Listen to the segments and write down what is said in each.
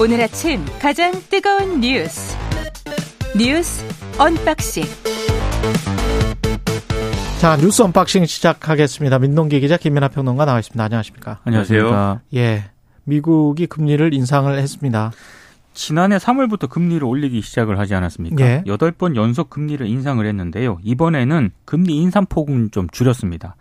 오늘 아침 가장 뜨거운 뉴스 뉴스 unboxing 자 뉴스 unboxing 시작하겠습니다. 민동기 기자 김민아 평론가 나와 있습니다. 안녕하십니까? 안녕하세요. 예, 미국이 금리를 인상을 했습니다. 지난해 3월부터 금리를 올리기 시작을 하지 않았습니까? 예. 8번 연속 금리를 인상을 했는데요. 이번에는 금리 인상 폭은 좀 줄였습니다.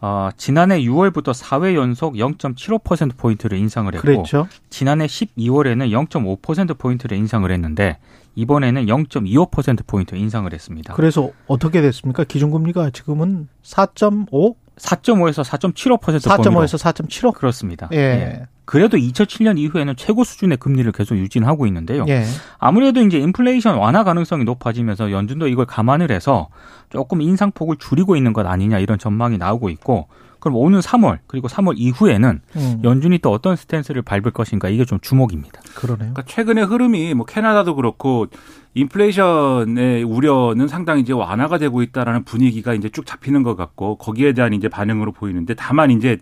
어, 지난해 6월부터 4회 연속 0.75%포인트를 인상을 했고 그랬죠. 지난해 12월에는 0.5%포인트를 인상을 했는데 이번에는 0.25%포인트 인상을 했습니다. 그래서 어떻게 됐습니까? 기준금리가 지금은 4.5? 4.5에서 4.75% 4.5에서 4.75? 그렇습니다. 예. 그래도 2007년 이후에는 최고 수준의 금리를 계속 유지하고 있는데요. 예. 아무래도 이제 인플레이션 완화 가능성이 높아지면서 연준도 이걸 감안을 해서 조금 인상폭을 줄이고 있는 것 아니냐 이런 전망이 나오고 있고 그럼 오는 3월 그리고 3월 이후에는 음, 연준이 또 어떤 스탠스를 밟을 것인가 이게 좀 주목입니다. 그러네요. 그러니까 최근의 흐름이 뭐 캐나다도 그렇고 인플레이션의 우려는 상당히 이제 완화가 되고 있다라는 분위기가 이제 쭉 잡히는 것 같고 거기에 대한 이제 반응으로 보이는데 다만 이제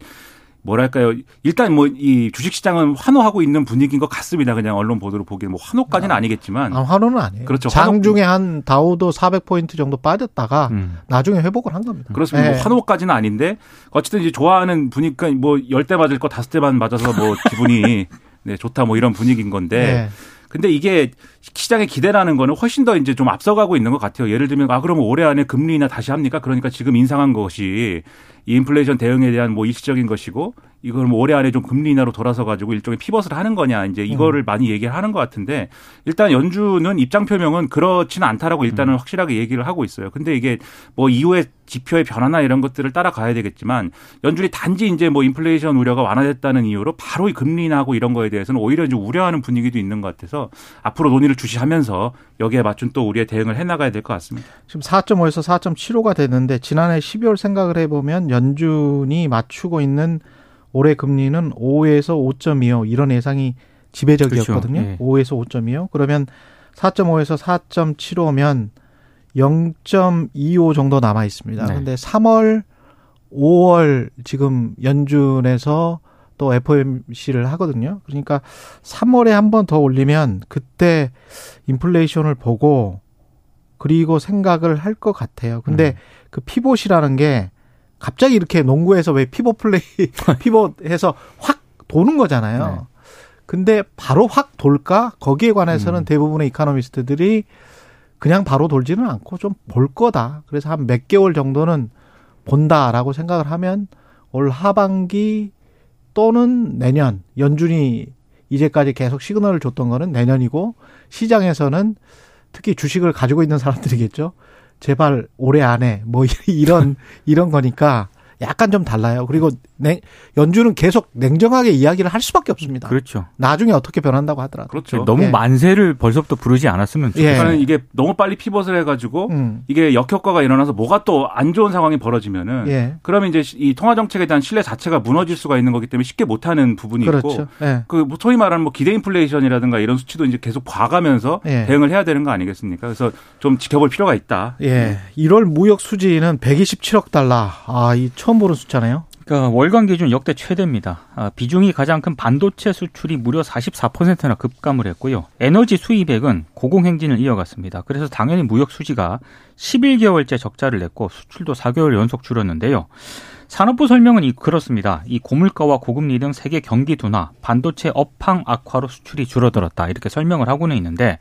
뭐랄까요 일단 뭐 이 주식시장은 환호하고 있는 분위기인 것 같습니다. 그냥 언론 보도로 보기에 뭐 환호까지는 아니겠지만 아, 환호는 아니에요. 그렇죠. 장중에 한 다우도 400포인트 정도 빠졌다가 음. 나중에 회복을 한 겁니다. 그렇습니다. 예. 뭐 환호까지는 아닌데 어쨌든 이제 좋아하는 분위기가 뭐열대 맞을 거 다섯 대만 맞아서 뭐 기분이 네, 좋다 뭐 이런 분위기인 건데 예. 근데 이게 시장의 기대라는 거는 훨씬 더 이제 좀 앞서가고 있는 것 같아요. 예를 들면 아 그러면 올해 안에 금리 인하 다시 합니까? 그러니까 지금 인상한 것이 이 인플레이션 대응에 대한 뭐 일시적인 것이고 이걸 뭐 올해 안에 좀 금리 인하로 돌아서 가지고 일종의 피벗을 하는 거냐 이제 이거를 많이 얘기를 하는 것 같은데 일단 연준은 입장 표명은 그렇지는 않다라고 일단은 확실하게 얘기를 하고 있어요. 근데 이게 뭐 이후에 지표의 변화나 이런 것들을 따라가야 되겠지만 연준이 단지 이제 뭐 인플레이션 우려가 완화됐다는 이유로 바로 이 금리 인하고 이런 거에 대해서는 오히려 이제 우려하는 분위기도 있는 것 같아서 앞으로 논의를 주시하면서 여기에 맞춘 또 우리의 대응을 해 나가야 될 것 같습니다. 지금 4.5에서 4.75가 됐는데 지난해 12월 생각을 해 보면 연준이 맞추고 있는 올해 금리는 5에서 5.25 이런 예상이 지배적이었거든요. 그렇죠. 예. 5에서 5.25 그러면 4.5에서 4.75면 0.25 정도 남아 있습니다. 네. 근데 3월, 5월 지금 연준에서 또 FOMC를 하거든요. 그러니까 3월에 한 번 더 올리면 그때 인플레이션을 보고 그리고 생각을 할 것 같아요. 근데 음. 그 피봇이라는 게 갑자기 이렇게 농구에서 왜 피봇 플레이, 피봇해서 확 도는 거잖아요. 네. 근데 바로 확 돌까? 거기에 관해서는 음. 대부분의 이카노미스트들이 그냥 바로 돌지는 않고 좀 볼 거다. 그래서 한 몇 개월 정도는 본다라고 생각을 하면 올 하반기 또는 내년 연준이 이제까지 계속 시그널을 줬던 거는 내년이고 시장에서는 특히 주식을 가지고 있는 사람들이겠죠. 제발 올해 안에 뭐 이런 이런 거니까 약간 좀 달라요. 그리고 냉, 연준은 계속 냉정하게 이야기를 할 수밖에 없습니다. 그렇죠. 나중에 어떻게 변한다고 하더라도. 그렇죠. 너무 예. 만세를 벌써부터 부르지 않았으면 예. 좋겠어요. 그러니까 이게 너무 빨리 피벗을 해가지고 음. 이게 역효과가 일어나서 뭐가 또 안 좋은 상황이 벌어지면은 예. 그러면 이제 이 통화 정책에 대한 신뢰 자체가 무너질 수가 있는 거기 때문에 쉽게 못하는 부분이 있고 그렇죠. 예. 그뭐 소위 말하는 뭐 기대 인플레이션이라든가 이런 수치도 이제 계속 봐가면서 예. 대응을 해야 되는 거 아니겠습니까? 그래서 좀 지켜볼 필요가 있다. 예. 1월 무역 수지는 127억 달러. 아, 이 처음 보는 숫자네요. 그러니까 월간 기준 역대 최대입니다. 아, 비중이 가장 큰 반도체 수출이 무려 44%나 급감을 했고요. 에너지 수입액은 고공행진을 이어갔습니다. 그래서 당연히 무역 수지가 11개월째 적자를 냈고 수출도 4개월 연속 줄었는데요. 산업부 설명은 이- 그렇습니다. 이 고물가와 고금리 등 세계 경기 둔화, 반도체 업황 악화로 수출이 줄어들었다. 이렇게 설명을 하고는 있는데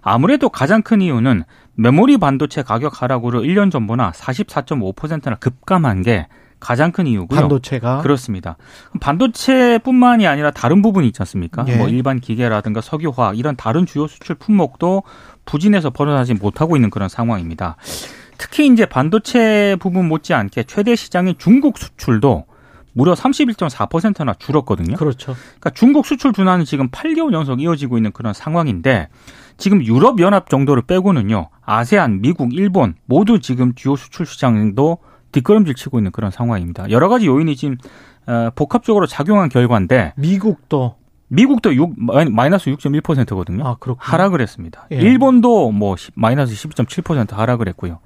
아무래도 가장 큰 이유는 메모리 반도체 가격 하락으로 1년 전보다 44.5%나 급감한 게 가장 큰 이유고요. 반도체가. 그렇습니다. 반도체뿐만이 아니라 다른 부분이 있지 않습니까? 예. 뭐 일반 기계라든가 석유화학 이런 다른 주요 수출 품목도 부진해서 벗어나지 못하고 있는 그런 상황입니다. 특히 이제 반도체 부분 못지않게 최대 시장인 중국 수출도 무려 31.4%나 줄었거든요. 그렇죠. 그러니까 중국 수출 둔화는 지금 8개월 연속 이어지고 있는 그런 상황인데 지금 유럽 연합 정도를 빼고는요. 아세안, 미국, 일본 모두 지금 주요 수출 시장도 뒷걸음질 치고 있는 그런 상황입니다. 여러 가지 요인이 지금 어, 복합적으로 작용한 결과인데 미국도 미국도 6, 마이너스 6.1%거든요. 아, 그렇군요. 하락을 했습니다. 예. 일본도 뭐 10, 마이너스 12.7% 하락을 했고요.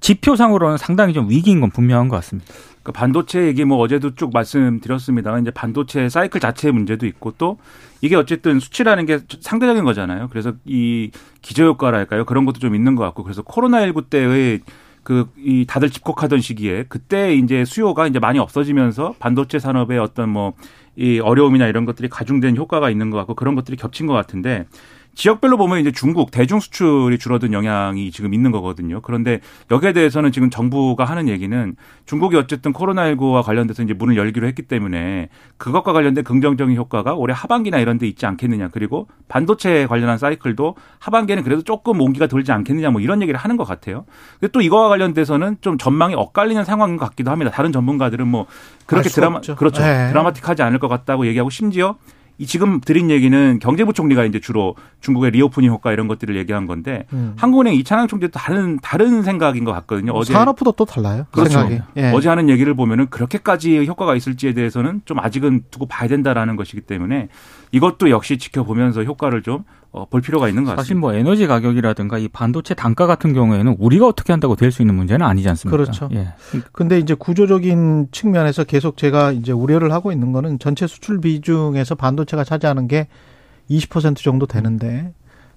지표상으로는 상당히 좀 위기인 건 분명한 것 같습니다. 그 반도체 얘기 뭐 어제도 쭉 말씀드렸습니다만 이제 반도체 사이클 자체의 문제도 있고 또 이게 어쨌든 수치라는 게 상대적인 거잖아요. 그래서 이 기저효과랄까요? 그런 것도 좀 있는 것 같고 그래서 코로나19 때의 그 이 다들 집콕하던 시기에 그때 이제 수요가 이제 많이 없어지면서 반도체 산업의 어떤 뭐 이 어려움이나 이런 것들이 가중된 효과가 있는 것 같고 그런 것들이 겹친 것 같은데 지역별로 보면 이제 중국 대중 수출이 줄어든 영향이 지금 있는 거거든요. 그런데 여기에 대해서는 지금 정부가 하는 얘기는 중국이 어쨌든 코로나19와 관련돼서 이제 문을 열기로 했기 때문에 그것과 관련된 긍정적인 효과가 올해 하반기나 이런 데 있지 않겠느냐. 그리고 반도체 관련한 사이클도 하반기에는 그래도 조금 온기가 돌지 않겠느냐 뭐 이런 얘기를 하는 것 같아요. 근데 또 이거와 관련돼서는 좀 전망이 엇갈리는 상황인 것 같기도 합니다. 다른 전문가들은 뭐 그렇게 드라마 없죠. 그렇죠. 네. 드라마틱하지 않을 것 같다고 얘기하고 심지어 이 지금 드린 얘기는 경제부총리가 이제 주로 중국의 reopening 효과 이런 것들을 얘기한 건데 음. 한국은행 이창용 총재도 다른 다른 생각인 것 같거든요. 어제 산업부도 또 달라요. 그렇죠. 예. 어제 하는 얘기를 보면은 그렇게까지 효과가 있을지에 대해서는 좀 아직은 두고 봐야 된다라는 것이기 때문에 이것도 역시 지켜보면서 효과를 좀 어, 볼 필요가 있는 것 같습니다. 사실 뭐 에너지 가격이라든가 이 반도체 단가 같은 경우에는 우리가 어떻게 한다고 될 수 있는 문제는 아니지 않습니까? 그렇죠. 예. 근데 이제 구조적인 측면에서 계속 제가 이제 우려를 하고 있는 거는 전체 수출 비중에서 반도체가 차지하는 게 20% 정도 되는데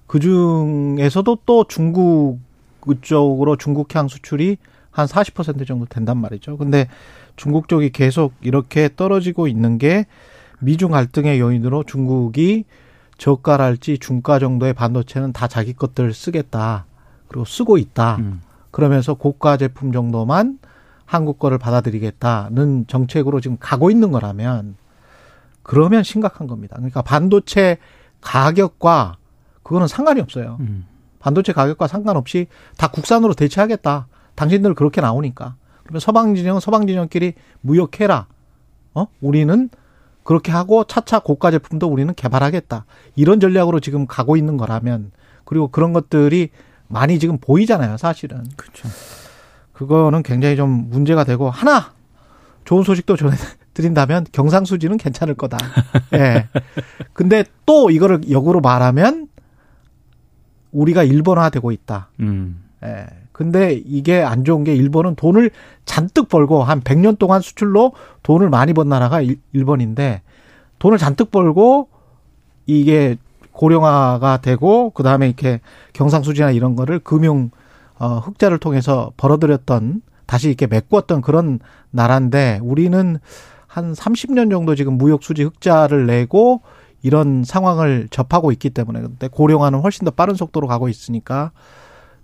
그 중에서도 또 중국 쪽으로 중국향 수출이 한 40% 정도 된단 말이죠. 근데 중국 쪽이 계속 이렇게 떨어지고 있는 게 미중 갈등의 요인으로 중국이 저가랄지 중가 정도의 반도체는 다 자기 것들 쓰겠다. 그리고 쓰고 있다. 음. 그러면서 고가 제품 정도만 한국 거를 받아들이겠다는 정책으로 지금 가고 있는 거라면 그러면 심각한 겁니다. 그러니까 반도체 가격과 그거는 상관이 없어요. 음. 반도체 가격과 상관없이 다 국산으로 대체하겠다. 당신들 그렇게 나오니까. 그러면 서방 진영 서방 진영끼리 무역해라. 어? 우리는 그렇게 하고 차차 고가 제품도 우리는 개발하겠다. 이런 전략으로 지금 가고 있는 거라면 그리고 그런 것들이 많이 지금 보이잖아요, 사실은. 그렇죠. 그거는 굉장히 좀 문제가 되고 하나 좋은 소식도 전해 드린다면 경상수지는 괜찮을 거다. 예. 근데 또 이거를 역으로 말하면 우리가 일본화되고 있다. 음. 예. 근데 이게 안 좋은 게 일본은 돈을 잔뜩 벌고 한 100년 동안 수출로 돈을 많이 번 나라가 일본인데 돈을 잔뜩 벌고 이게 고령화가 되고 그다음에 이렇게 경상수지나 이런 거를 금융 어 흑자를 통해서 벌어들였던 다시 이렇게 메꿨던 그런 나라인데 우리는 한 30년 정도 지금 무역 수지 흑자를 내고 이런 상황을 접하고 있기 때문에 근데 고령화는 훨씬 더 빠른 속도로 가고 있으니까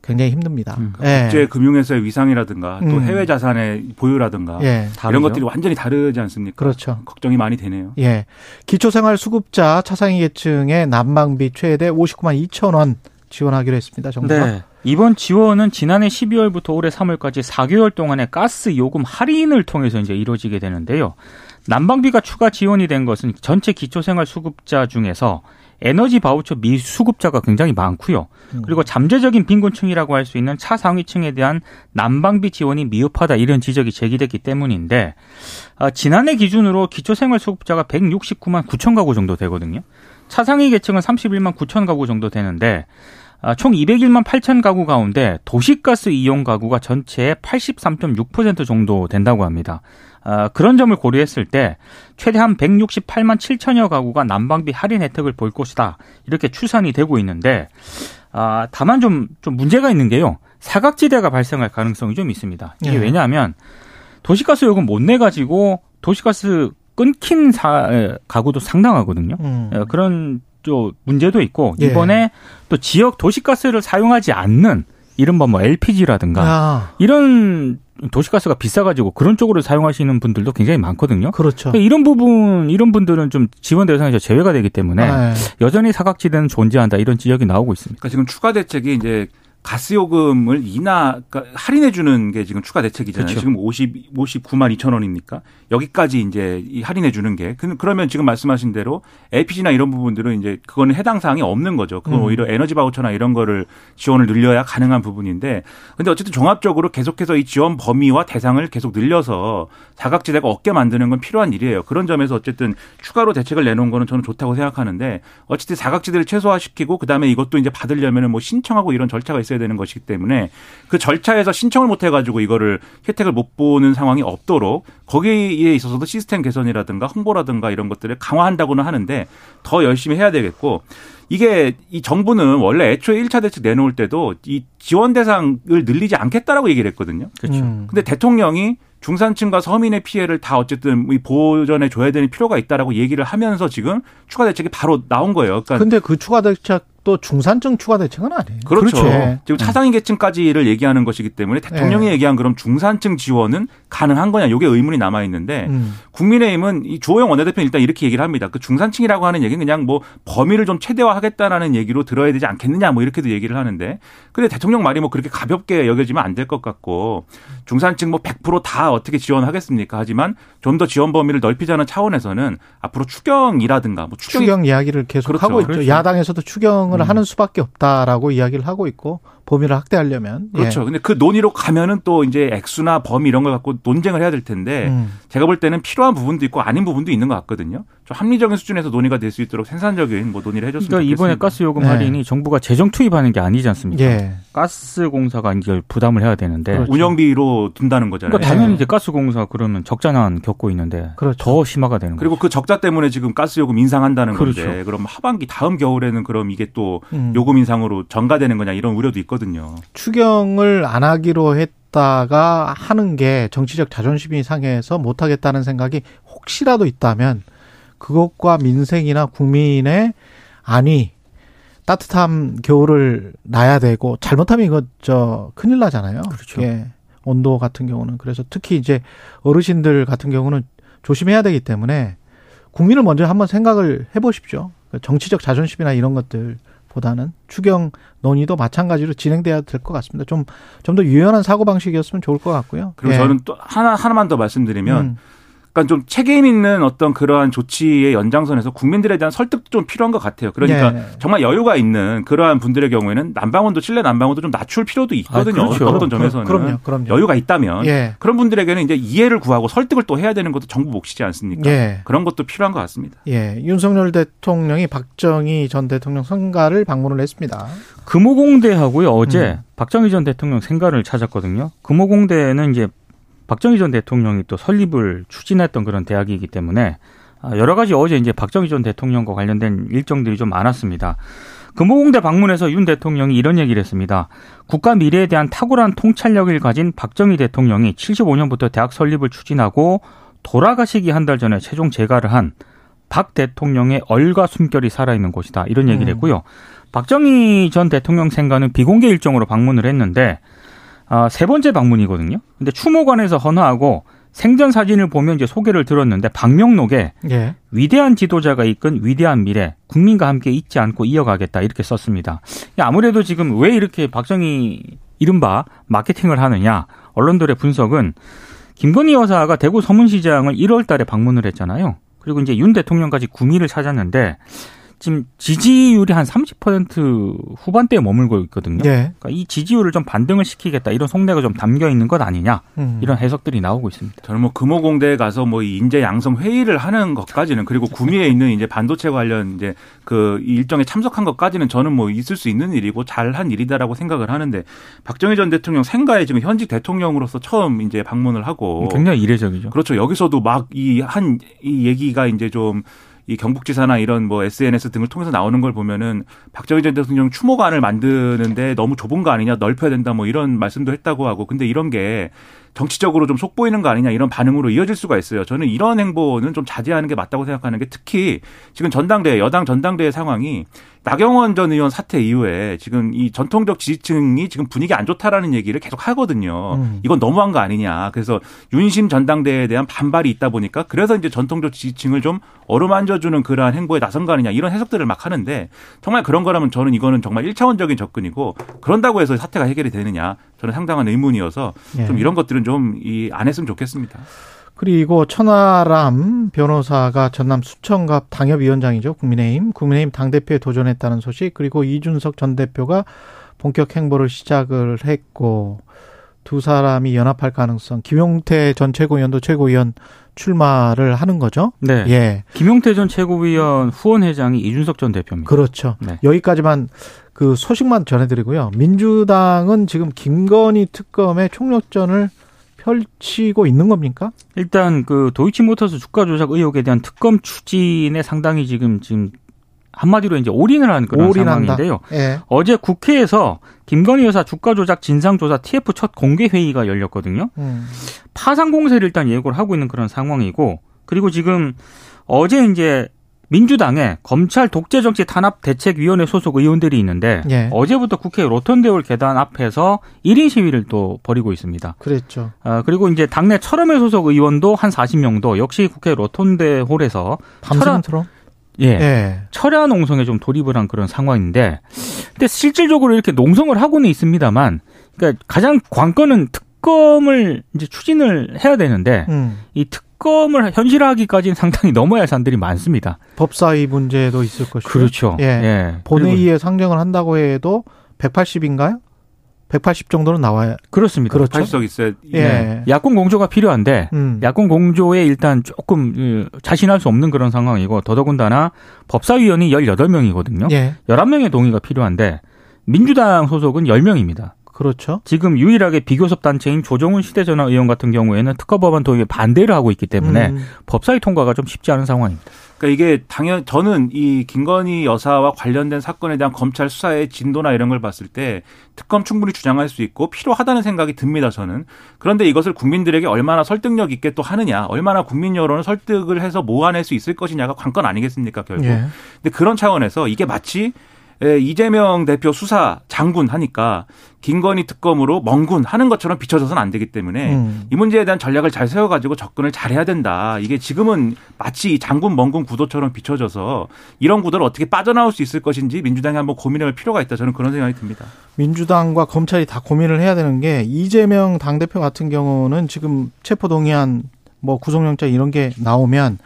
굉장히 힘듭니다. 음. 예. 국제 금융에서의 위상이라든가 또 음. 해외 자산의 보유라든가 예. 이런 것들이 완전히 다르지 않습니까? 그렇죠. 걱정이 많이 되네요. 예. 기초생활 수급자 차상위 계층의 난방비 최대 59만 2천 원 지원하기로 했습니다. 정부가. 네. 이번 지원은 지난해 12월부터 올해 3월까지 4개월 동안의 가스 요금 할인을 통해서 이제 이루어지게 되는데요. 난방비가 추가 지원이 된 것은 전체 기초생활 수급자 중에서 에너지 바우처 미수급자가 굉장히 많고요. 음. 그리고 잠재적인 빈곤층이라고 할 수 있는 차상위층에 대한 난방비 지원이 미흡하다 이런 지적이 제기됐기 때문인데 아, 지난해 기준으로 기초생활수급자가 169만 9천 가구 정도 되거든요. 차상위 계층은 31만 9천 가구 정도 되는데 아, 총 201만 8천 가구 가운데 도시가스 이용 가구가 전체의 83.6% 정도 된다고 합니다. 어, 그런 점을 고려했을 때 최대한 168만 7천여 가구가 난방비 할인 혜택을 볼 것이다. 이렇게 추산이 되고 있는데 아, 다만 좀, 좀 문제가 있는 게요. 사각지대가 발생할 가능성이 좀 있습니다. 이게 네. 왜냐하면 도시가스 요금 못 내가지고 도시가스 끊긴 사, 가구도 상당하거든요. 음. 어, 그런 또 문제도 있고 예. 이번에 예. 또 지역 도시가스를 사용하지 않는 이른바 뭐 LPG라든가 아. 이런 도시가스가 비싸가지고 그런 쪽으로 사용하시는 분들도 굉장히 많거든요. 그렇죠. 이런 부분 이런 분들은 좀 지원 대상에서 제외가 되기 때문에 네. 여전히 사각지대는 존재한다 이런 지적이 나오고 있습니다. 그러니까 지금 추가 대책이 이제 가스 요금을 인하 그러니까 할인해 주는 게 지금 추가 대책이잖아요. 그렇죠. 지금 50 59만 2천 원입니까? 여기까지 이제 이 할인해 주는 게 그러면 지금 말씀하신 대로 LPG나 이런 부분들은 이제 그거는 해당 사항이 없는 거죠. 그건 음. 오히려 에너지 바우처나 이런 거를 지원을 늘려야 가능한 부분인데 근데 어쨌든 종합적으로 계속해서 이 지원 범위와 대상을 계속 늘려서 사각지대가 없게 만드는 건 필요한 일이에요. 그런 점에서 어쨌든 추가로 대책을 내놓은 거는 저는 좋다고 생각하는데 어쨌든 사각지대를 최소화시키고 그다음에 이것도 이제 받으려면은 뭐 신청하고 이런 절차가 있어야 있어야 되는 것이기 때문에 그 절차에서 신청을 못 해가지고 이거를 혜택을 못 보는 상황이 없도록 거기에 있어서도 시스템 개선이라든가 홍보라든가 이런 것들을 강화한다고는 하는데 더 열심히 해야 되겠고 이게 이 정부는 원래 애초에 1차 대책 내놓을 때도 이 지원 대상을 늘리지 않겠다라고 얘기를 했거든요. 그렇죠. 음. 근데 대통령이 중산층과 서민의 피해를 다 어쨌든 보전해 줘야 되는 필요가 있다라고 얘기를 하면서 지금 추가 대책이 바로 나온 거예요. 그러니까 근데 그 추가 대책도 중산층 추가 대책은 아니에요. 그렇죠. 예. 지금 차상위 계층까지를 얘기하는 것이기 때문에 대통령이 예. 얘기한 그럼 중산층 지원은 가능한 거냐? 이게 의문이 남아 있는데 음. 국민의힘은 이 주호영 원내대표는 일단 이렇게 얘기를 합니다. 그 중산층이라고 하는 얘기는 그냥 뭐 범위를 좀 최대화하겠다라는 얘기로 들어야 되지 않겠느냐 뭐 이렇게도 얘기를 하는데 근데 대통령 말이 뭐 그렇게 가볍게 여겨지면 안 될 것 같고 중산층 뭐 100%다 어떻게 지원하겠습니까? 하지만 좀 더 지원 범위를 넓히자는 차원에서는 앞으로 추경이라든가 뭐 추경이 추경 이야기를 계속 그렇죠. 하고 있죠. 그렇죠. 야당에서도 추경을 음. 하는 수밖에 없다라고 이야기를 하고 있고 범위를 확대하려면 예. 그렇죠. 근데 그 논의로 가면은 또 이제 액수나 범위 이런 걸 갖고 논쟁을 해야 될 텐데 음. 제가 볼 때는 필요한 부분도 있고 아닌 부분도 있는 것 같거든요. 좀 합리적인 수준에서 논의가 될 수 있도록 생산적인 뭐 논의를 해줬으면 그러니까 좋겠습니다. 이번에 가스 요금 네. 할인이 정부가 재정 투입하는 게 아니지 않습니까? 예. 가스 공사가 이제 부담을 해야 되는데 그렇죠. 운영비로 둔다는 거잖아요. 그러니까 당연히 네. 이제 가스 공사 그러면 적자난 겪고 있는데 그렇죠. 더 심화가 되는 거죠. 그리고 그 적자 때문에 지금 가스 요금 인상한다는 그렇죠. 건데 그럼 하반기 다음 겨울에는 그럼 이게 또 음. 요금 인상으로 전가되는 거냐 이런 우려도 있거든요. 추경을 안 하기로 했 다가 하는 게 정치적 자존심이 상해서 못 하겠다는 생각이 혹시라도 있다면 그것과 민생이나 국민의 안위 따뜻한 겨울을 나야 되고 잘못하면 이거 저 큰일 나잖아요. 그렇죠. 예. 온도 같은 경우는 그래서 특히 이제 어르신들 같은 경우는 조심해야 되기 때문에 국민을 먼저 한번 생각을 해보십시오. 그 정치적 자존심이나 이런 것들보다는 추경 논의도 마찬가지로 진행돼야 될 것 같습니다. 좀 좀 더 유연한 사고 방식이었으면 좋을 것 같고요. 그리고 예. 저는 또 하나 하나만 더 말씀드리면 음, 약간 좀 책임 있는 어떤 그러한 조치의 연장선에서 국민들에 대한 설득도 좀 필요한 것 같아요. 그러니까 네. 정말 여유가 있는 그러한 분들의 경우에는 난방원도 실내 난방원도 좀 낮출 필요도 있거든요. 아, 그렇죠. 어떤 점에서는 그럼요, 그럼요. 여유가 있다면 예, 그런 분들에게는 이제 이해를 구하고 설득을 또 해야 되는 것도 정부 몫이지 않습니까? 예, 그런 것도 필요한 것 같습니다. 예. 윤석열 대통령이 박정희 전 대통령 성가를 방문을 했습니다. 금호공대하고요 어제 음. 박정희 전 대통령 생가를 찾았거든요. 금호공대는 이제 박정희 전 대통령이 또 설립을 추진했던 그런 대학이기 때문에 아, 여러 가지 어제 이제 박정희 전 대통령과 관련된 일정들이 좀 많았습니다. 금호공대 방문해서 윤 대통령이 이런 얘기를 했습니다. 국가 미래에 대한 탁월한 통찰력을 가진 박정희 대통령이 75년부터 대학 설립을 추진하고 돌아가시기 한 달 전에 최종 재가를 한 박 대통령의 얼과 숨결이 살아있는 곳이다. 이런 얘기를 음. 했고요. 박정희 전 대통령 생가는 비공개 일정으로 방문을 했는데 아, 세 번째 방문이거든요. 근데 추모관에서 헌화하고 생전 사진을 보면 이제 소개를 들었는데 방명록에 예, 위대한 지도자가 이끈 위대한 미래 국민과 함께 잊지 않고 이어가겠다 이렇게 썼습니다. 아무래도 지금 왜 이렇게 박정희 이른바 마케팅을 하느냐 언론들의 분석은 김건희 여사가 대구 서문시장을 1월 달에 방문을 했잖아요. 그리고 이제 윤 대통령까지 구미를 찾았는데 지금 지지율이 한 30% 후반대에 머물고 있거든요. 예. 그러니까 이 지지율을 좀 반등을 시키겠다 이런 속내가 좀 담겨 있는 것 아니냐 음. 이런 해석들이 나오고 있습니다. 저는 뭐 금호공대에 가서 뭐이 인재 양성 회의를 하는 것까지는 그리고 구미에 있는 이제 반도체 관련 이제 그 일정에 참석한 것까지는 저는 뭐 있을 수 있는 일이고 잘한 일이다라고 생각을 하는데 박정희 전 대통령 생가에 지금 현직 대통령으로서 처음 이제 방문을 하고 굉장히 이례적이죠. 그렇죠. 여기서도 막 이 한이 얘기가 이제 좀 이 경북지사나 이런 뭐 SNS 등을 통해서 나오는 걸 보면은 박정희 전 대통령 추모관을 만드는데 너무 좁은 거 아니냐 넓혀야 된다 뭐 이런 말씀도 했다고 하고. 근데 이런 게 정치적으로 좀 속보이는 거 아니냐 이런 반응으로 이어질 수가 있어요. 저는 이런 행보는 좀 자제하는 게 맞다고 생각하는 게 특히 지금 전당대 여당 전당대회 상황이 나경원 전 의원 사태 이후에 지금 이 전통적 지지층이 지금 분위기 안 좋다라는 얘기를 계속 하거든요. 음. 이건 너무한 거 아니냐. 그래서 윤심 전당대회에 대한 반발이 있다 보니까 그래서 이제 전통적 지지층을 좀 어루만져주는 그러한 행보에 나선 거 아니냐 이런 해석들을 막 하는데 정말 그런 거라면 저는 이거는 정말 1차원적인 접근이고 그런다고 해서 사태가 해결이 되느냐 저는 상당한 의문이어서 예. 좀 이런 것들은 좀 이 안 했으면 좋겠습니다. 그리고 천하람 변호사가 전남 수천갑 당협위원장이죠. 국민의힘. 국민의힘 당대표에 도전했다는 소식. 그리고 이준석 전 대표가 본격 행보를 시작을 했고 두 사람이 연합할 가능성. 김용태 전 최고위원도 최고위원 출마를 하는 거죠. 네. 예. 김용태 전 최고위원 후원회장이 이준석 전 대표입니다. 그렇죠. 네. 여기까지만 그 소식만 전해드리고요. 민주당은 지금 김건희 특검의 총력전을 펼치고 있는 겁니까? 일단 그 도이치모터스 주가 조작 의혹에 대한 특검 추진에 상당히 지금 지금 한마디로 이제 올인을 하는 그런 올인한다. 상황인데요. 예. 어제 국회에서 김건희 여사 주가 조작 진상 조사 TF 첫 공개 회의가 열렸거든요. 음. 파상 공세를 일단 예고를 하고 있는 그런 상황이고 그리고 지금 어제 이제 민주당의 검찰 독재 정치 탄압 대책위원회 소속 의원들이 있는데 예. 어제부터 국회 로턴데올 계단 앞에서 1인 시위를 또 벌이고 있습니다. 그랬죠. 아, 그리고 이제 당내 철험회 소속 의원도 한 40명도 역시 국회 로턴데홀에서 밤새는 철 예. 예. 철야 농성에 좀 돌입을 한 그런 상황인데 근데 실질적으로 이렇게 농성을 하고는 있습니다만 그러니까 가장 관건은 특검을 이제 추진을 해야 되는데 음. 이 특, 특검을 현실화하기까지는 상당히 넘어야 할 사람들이 많습니다. 법사위 문제도 있을 것이고. 그렇죠. 예. 예. 본회의에 상정을 한다고 해도 180인가요? 180 정도는 나와야 그렇습니다. 그렇죠. 80석 있어야 예. 네. 야권 공조가 필요한데 음. 야권 공조에 일단 조금 그, 자신할 수 없는 그런 상황이고 더더군다나 법사위원이 18명이거든요. 예. 11명의 동의가 필요한데 민주당 소속은 10명입니다. 그렇죠. 지금 유일하게 비교섭 단체인 조정훈 시대전화 의원 같은 경우에는 특허 법안 도입에 반대를 하고 있기 때문에 음. 법사위 통과가 좀 쉽지 않은 상황입니다. 그러니까 이게 당연 저는 이 김건희 여사와 관련된 사건에 대한 검찰 수사의 진도나 이런 걸 봤을 때 특검 충분히 주장할 수 있고 필요하다는 생각이 듭니다. 저는 그런데 이것을 국민들에게 얼마나 설득력 있게 또 하느냐, 얼마나 국민 여론을 설득을 해서 모아낼 수 있을 것이냐가 관건 아니겠습니까 결국. 예. 근데 그런 차원에서 이게 마치 예, 이재명 대표 수사 장군 하니까 김건희 특검으로 멍군 하는 것처럼 비춰져서는 안 되기 때문에 음. 이 문제에 대한 전략을 잘 세워가지고 접근을 잘해야 된다. 이게 지금은 마치 장군 멍군 구도처럼 비춰져서 이런 구도를 어떻게 빠져나올 수 있을 것인지 민주당이 한번 고민해볼 필요가 있다. 저는 그런 생각이 듭니다. 민주당과 검찰이 다 고민을 해야 되는 게 이재명 당 대표 같은 경우는 지금 체포 동의안 뭐 구속영장 이런 게 나오면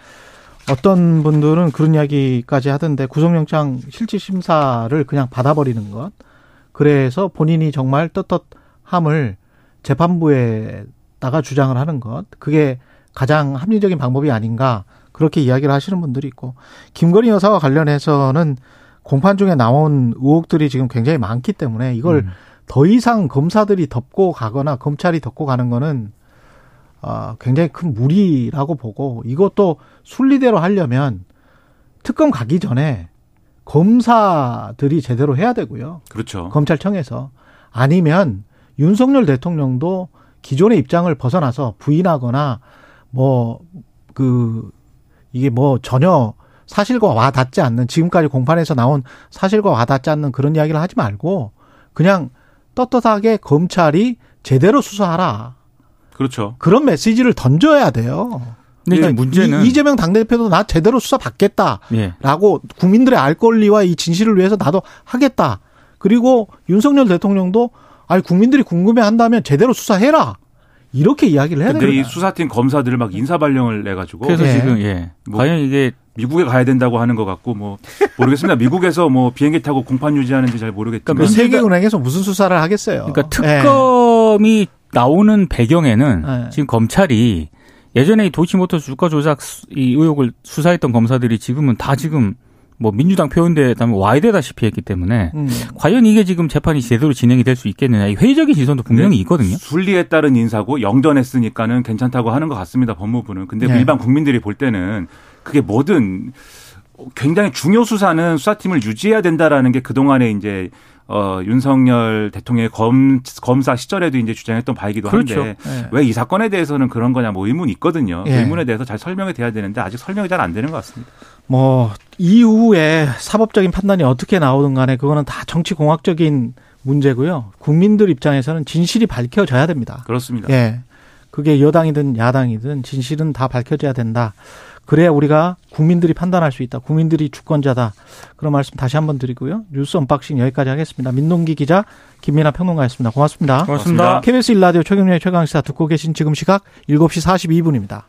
어떤 분들은 그런 이야기까지 하던데 구속영장 실질 심사를 그냥 받아버리는 것. 그래서 본인이 정말 떳떳함을 재판부에다가 주장을 하는 것. 그게 가장 합리적인 방법이 아닌가. 그렇게 이야기를 하시는 분들이 있고. 김건희 여사와 관련해서는 공판 중에 나온 의혹들이 지금 굉장히 많기 때문에 이걸 음. 더 이상 검사들이 덮고 가거나 검찰이 덮고 가는 거는 어, 굉장히 큰 무리라고 보고 이것도 순리대로 하려면 특검 가기 전에 검사들이 제대로 해야 되고요. 그렇죠. 검찰청에서 아니면 윤석열 대통령도 기존의 입장을 벗어나서 부인하거나 뭐 그 이게 뭐 전혀 사실과 와닿지 않는 지금까지 공판에서 나온 사실과 와닿지 않는 그런 이야기를 하지 말고 그냥 떳떳하게 검찰이 제대로 수사하라. 그렇죠. 그런 메시지를 던져야 돼요. 근데 그러니까 문제는 이재명 당대표도 나 제대로 수사 받겠다라고 예. 국민들의 알 권리와 이 진실을 위해서 나도 하겠다. 그리고 윤석열 대통령도 아니 국민들이 궁금해 한다면 제대로 수사해라. 이렇게 이야기를 해야 됩니다. 이 수사팀 검사들을 막 인사 발령을 내 가지고 그래서 예. 지금 예. 뭐 과연 이게 미국에 가야 된다고 하는 것 같고 뭐 모르겠습니다. 미국에서 뭐 비행기 타고 공판 유지하는지 잘 모르겠지만 그러니까 세계은행에서 무슨 수사를 하겠어요. 그러니까 특검이 예. 나오는 배경에는 네. 지금 검찰이 예전에 이 도이치모터스 주가 조작 이 의혹을 수사했던 검사들이 지금은 다 지금 뭐 민주당 표현대 다음에 와야 되다시피 했기 때문에 음. 과연 이게 지금 재판이 제대로 진행이 될 수 있겠느냐 이 회의적인 시선도 분명히 네. 있거든요. 순리에 따른 인사고 영전했으니까는 괜찮다고 하는 것 같습니다 법무부는. 근데 네. 일반 국민들이 볼 때는 그게 뭐든 굉장히 중요 수사는 수사팀을 유지해야 된다라는 게 그동안에 이제 어, 윤석열 대통령의 검, 검사 시절에도 이제 주장했던 바이기도 한데 그렇죠. 네. 왜이 사건에 대해서는 그런 거냐 뭐 의문이 있거든요. 네. 의문에 대해서 잘 설명이 돼야 되는데 아직 설명이 잘 안 되는 것 같습니다. 뭐 이후에 사법적인 판단이 어떻게 나오든 간에 그거는 다 정치 공학적인 문제고요. 국민들 입장에서는 진실이 밝혀져야 됩니다. 그렇습니다. 예. 그게 여당이든 야당이든 진실은 다 밝혀져야 된다. 그래야 우리가 국민들이 판단할 수 있다. 국민들이 주권자다. 그런 말씀 다시 한번 드리고요. 뉴스 unboxing 여기까지 하겠습니다. 민동기 기자, 김민아 평론가였습니다. 고맙습니다. 고맙습니다. KBS 일라디오 최경영의 최강시사 듣고 계신 지금 시각 7시 42분입니다.